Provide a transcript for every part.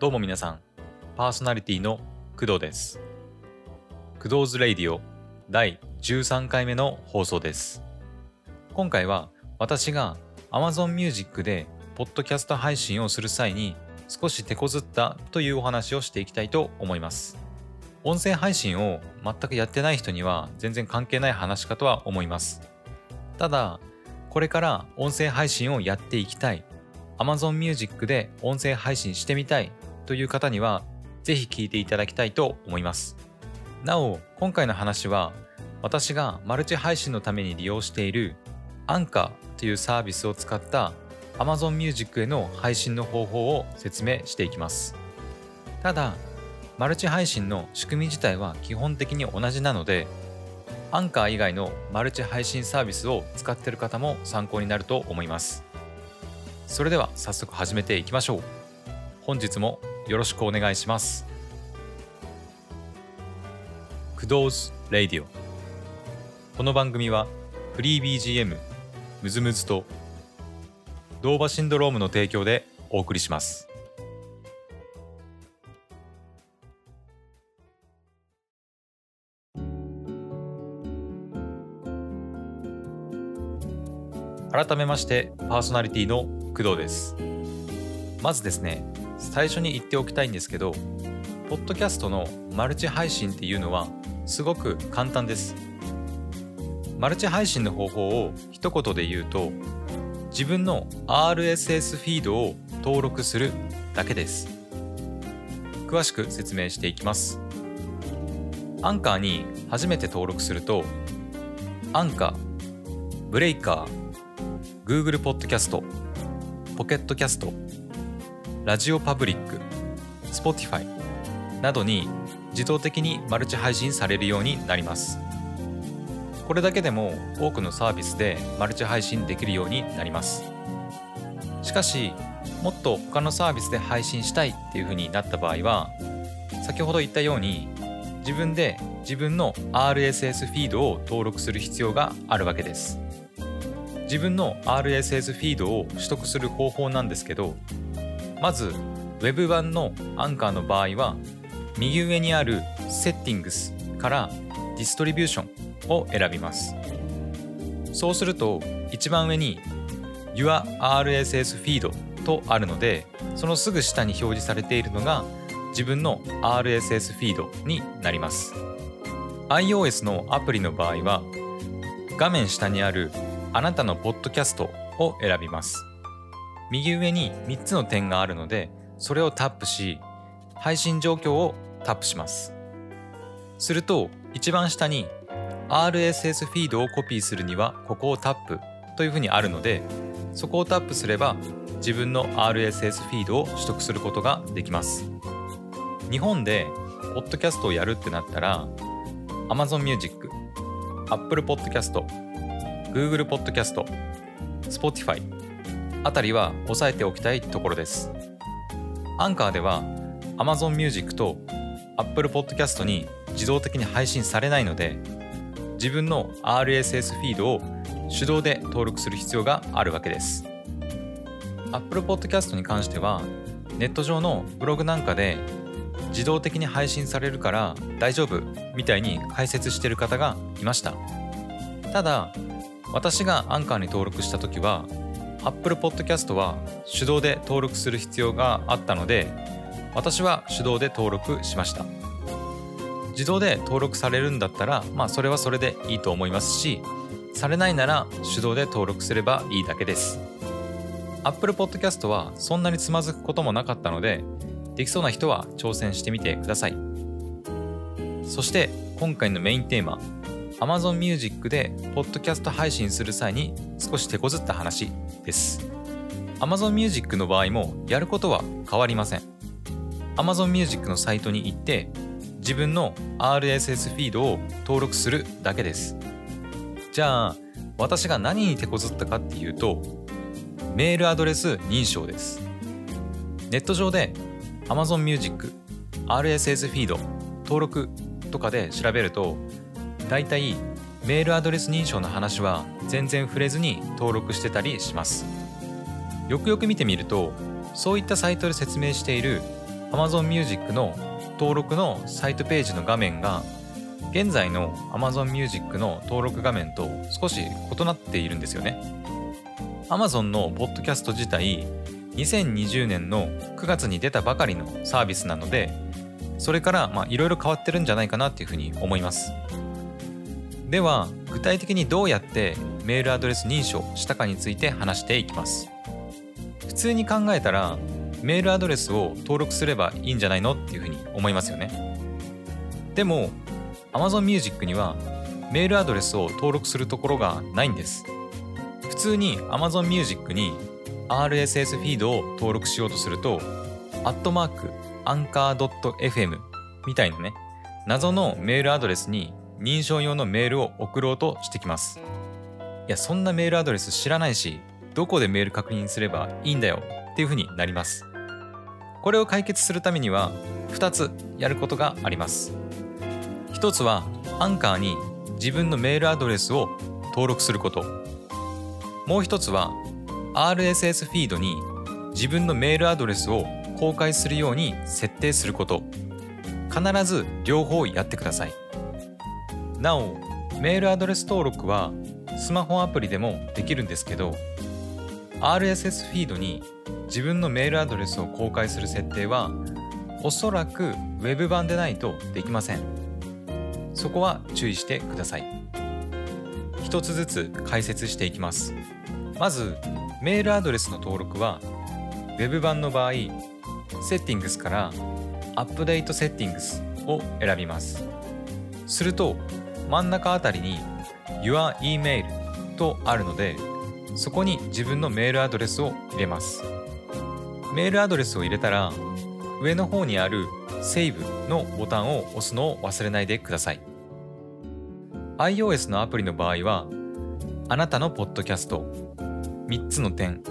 どうも皆さん、パーソナリティの工藤です。工藤ズレイディオ第13回目の放送です。今回は私が Amazon Music でポッドキャスト配信をする際に少し手こずったというお話をしていきたいと思います。音声配信を全くやってない人には全然関係ない話かとは思います。ただ、これから音声配信をやっていきたい Amazon Music で音声配信してみたいという方にはぜひ聞いていただきたいと思います。なお、今回の話は私がマルチ配信のために利用しているアンカーというサービスを使った Amazon Music への配信の方法を説明していきます。ただ、マルチ配信の仕組み自体は基本的に同じなので、アンカー以外のマルチ配信サービスを使っている方も参考になると思います。それでは早速始めていきましょう。本日もよろしくお願いします。工藤レイディオこの番組はフリー BGM ムズムズとドーバシンドロームの提供でお送りします。改めましてパーソナリティの工藤ですまずですね最初に言っておきたいんですけどポッドキャストのマルチ配信っていうのはすごく簡単です。マルチ配信の方法を一言で言うと自分の RSS フィードを登録するだけです。詳しく説明していきます。アンカーに初めて登録するとアンカーブレイカー Google ポッドキャスト、ポケットキャスト、ラジオパブリック、Spotify などに自動的にマルチ配信されるようになります。これだけでも多くのサービスでマルチ配信できるようになります。しかし、もっと他のサービスで配信したいっていう風になった場合は、先ほど言ったように自分で自分の RSS フィードを登録する必要があるわけです。自分の RSS フィードを取得する方法なんですけどまず Web 版のアンカーの場合は右上にある Settings から Distribution を選びますそうすると一番上に Your RSS Feed とあるのでそのすぐ下に表示されているのが自分の RSS フィードになります iOS のアプリの場合は画面下にあるあなたのポッドキャストを選びます。右上に3つの点があるので、それをタップし、配信状況をタップします。すると、一番下に RSS フィードをコピーするにはここをタップというふうにあるので、そこをタップすれば自分の RSS フィードを取得することができます。日本でポッドキャストをやるってなったら、Amazon Music、Apple Podcast、Google Podcast、Spotify あたりは押さえておきたいところです。アンカーでは Amazon Music と Apple Podcast に自動的に配信されないので自分の RSS フィードを手動で登録する必要があるわけです。Apple Podcast に関してはネット上のブログなんかで自動的に配信されるから大丈夫みたいに解説してる方がいました。ただ私がアンカーに登録した時は Apple Podcast は手動で登録する必要があったので私は手動で登録しました。自動で登録されるんだったらまあそれはそれでいいと思いますしされないなら手動で登録すればいいだけです。Apple Podcast はそんなにつまずくこともなかったのでできそうな人は挑戦してみてください。そして今回のメインテーマ Amazon Music でポッドキャスト配信する際に少し手こずった話です。Amazon Music の場合もやることは変わりません。Amazon Music のサイトに行って自分の RSS フィードを登録するだけです。じゃあ私が何に手こずったかっていうとメールアドレス認証です。ネット上で Amazon Music RSS フィード登録とかで調べるとだいたいメールアドレス認証の話は全然触れずに登録してたりしますよくよく見てみるとそういったサイトで説明している Amazon Music の登録のサイトページの画面が現在の Amazon Music の登録画面と少し異なっているんですよね。Amazon のポッドキャスト自体2020年の9月に出たばかりのサービスなのでそれからいろいろ変わってるんじゃないかなっていうふうに思いますでは具体的にどうやってメールアドレス認証したかについて話していきます。普通に考えたらメールアドレスを登録すればいいんじゃないのっていうふうに思いますよね。でも Amazon Music にはメールアドレスを登録するところがないんです。普通に Amazon Music に RSS フィードを登録しようとするとアットマークアンカー .fm みたいなね謎のメールアドレスに認証用のメールを送ろうとしてきます。いやそんなメールアドレス知らないしどこでメール確認すればいいんだよっていうふうになります。これを解決するためには2つやることがあります。1つはアンカーに自分のメールアドレスを登録すること。もう1つは RSS フィードに自分のメールアドレスを公開するように設定すること。必ず両方やってください。なおメールアドレス登録はスマホアプリでもできるんですけど RSS フィードに自分のメールアドレスを公開する設定はおそらく Web 版でないとできません。そこは注意してください。一つずつ解説していきます。まずメールアドレスの登録は Web 版の場合セッティングスからアップデートセッティングスを選びます。すると真ん中あたりに Your email とあるのでそこに自分のメールアドレスを入れます。メールアドレスを入れたら上の方にある Save のボタンを押すのを忘れないでください。iOS のアプリの場合はあなたのポッドキャスト3つの点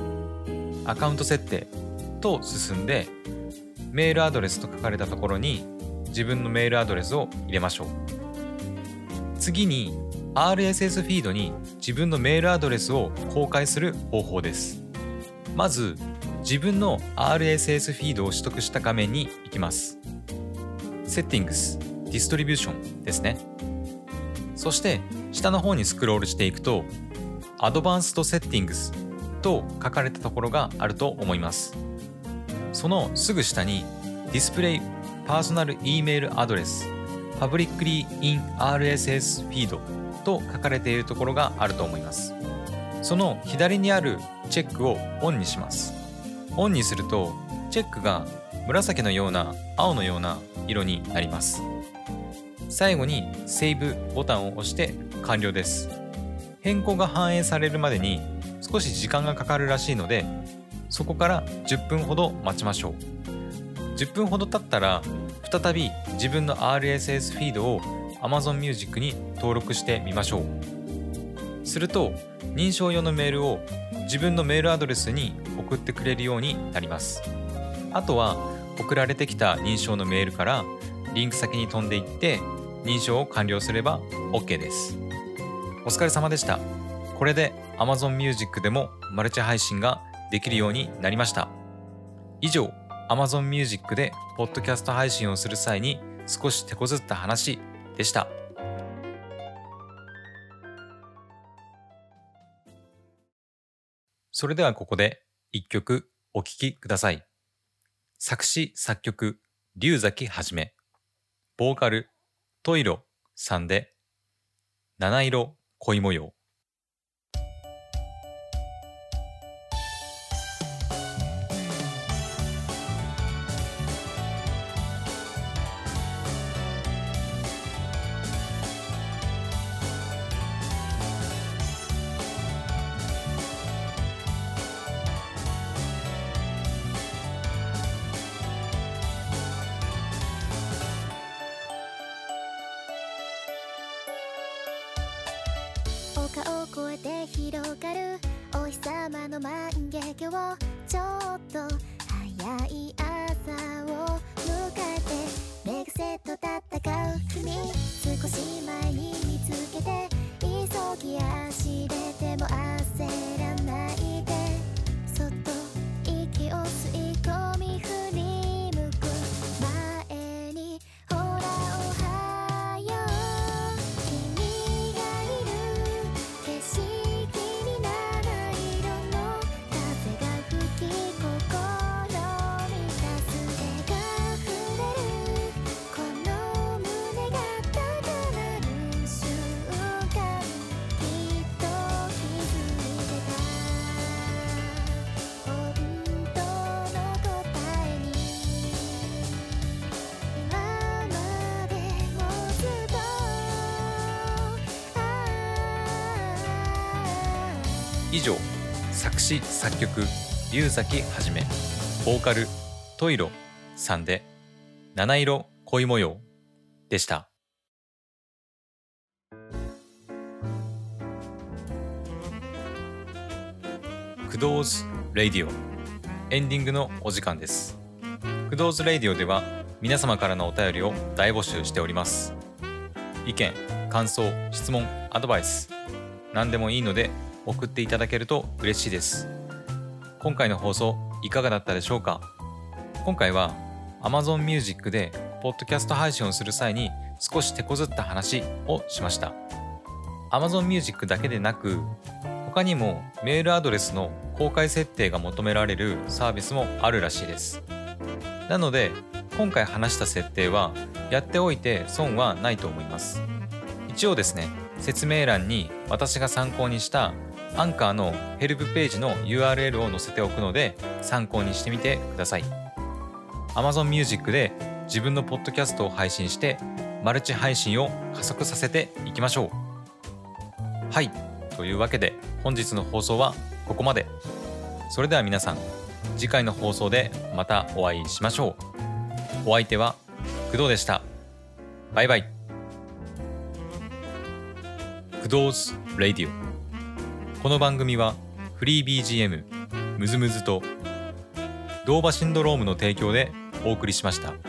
アカウント設定と進んでメールアドレスと書かれたところに自分のメールアドレスを入れましょう。次に RSS フィードに自分のメールアドレスを公開する方法です。まず自分の RSS フィードを取得した画面に行きます。Settings Distribution ですね。そして下の方にスクロールしていくと Advanced Settings と書かれたところがあると思います。そのすぐ下に Display Personal Email Address Publicly in RSS Feed と書かれているところがあると思います。その左にあるチェックをオンにします。オンにするとチェックが紫のような青のような色になります。最後に Save ボタンを押して完了です。変更が反映されるまでに少し時間がかかるらしいのでそこから10分ほど待ちましょう。10分ほど経ったら再び自分の RSS フィードを Amazon Music に登録してみましょう。すると認証用のメールを自分のメールアドレスに送ってくれるようになります。あとは送られてきた認証のメールからリンク先に飛んでいって認証を完了すれば OK です。お疲れ様でした。これで Amazon Music でもマルチ配信ができるようになりました。以上、Amazon Music でポッドキャスト配信をする際に少し手こずった話でした。それではここで一曲お聴きください。作詞作曲龍崎はじめボーカルトイロさんで七色恋模様丘を越えて広がるお日様の万華鏡ちょっと早い朝を迎えて。レグセット戦う。君少し前に見つけて。急ぎ足ででも焦らない。以上作詞作曲龍崎はじめボーカルトイロさんで七色恋模様でした。クドーズ・レディオエンディングのお時間です。クドーズ・レディオでは皆様からのお便りを大募集しております。意見感想質問アドバイス何でもいいので送っていただけると嬉しいです。今回の放送いかがだったでしょうか？今回は Amazon Music でポッドキャスト配信をする際に少し手こずった話をしました。Amazon Music だけでなく他にもメールアドレスの公開設定が求められるサービスもあるらしいです。なので今回話した設定はやっておいて損はないと思います。一応ですね説明欄に私が参考にしたアンカーのヘルプページの URL を載せておくので参考にしてみてください。Amazon Music で自分のポッドキャストを配信してマルチ配信を加速させていきましょう。はいというわけで本日の放送はここまで。それでは皆さん次回の放送でまたお会いしましょう。お相手は工藤でした。バイバイ。工藤ズ・レイディオこの番組はフリー BGM ムズムズと動画シンドロームの提供でお送りしました。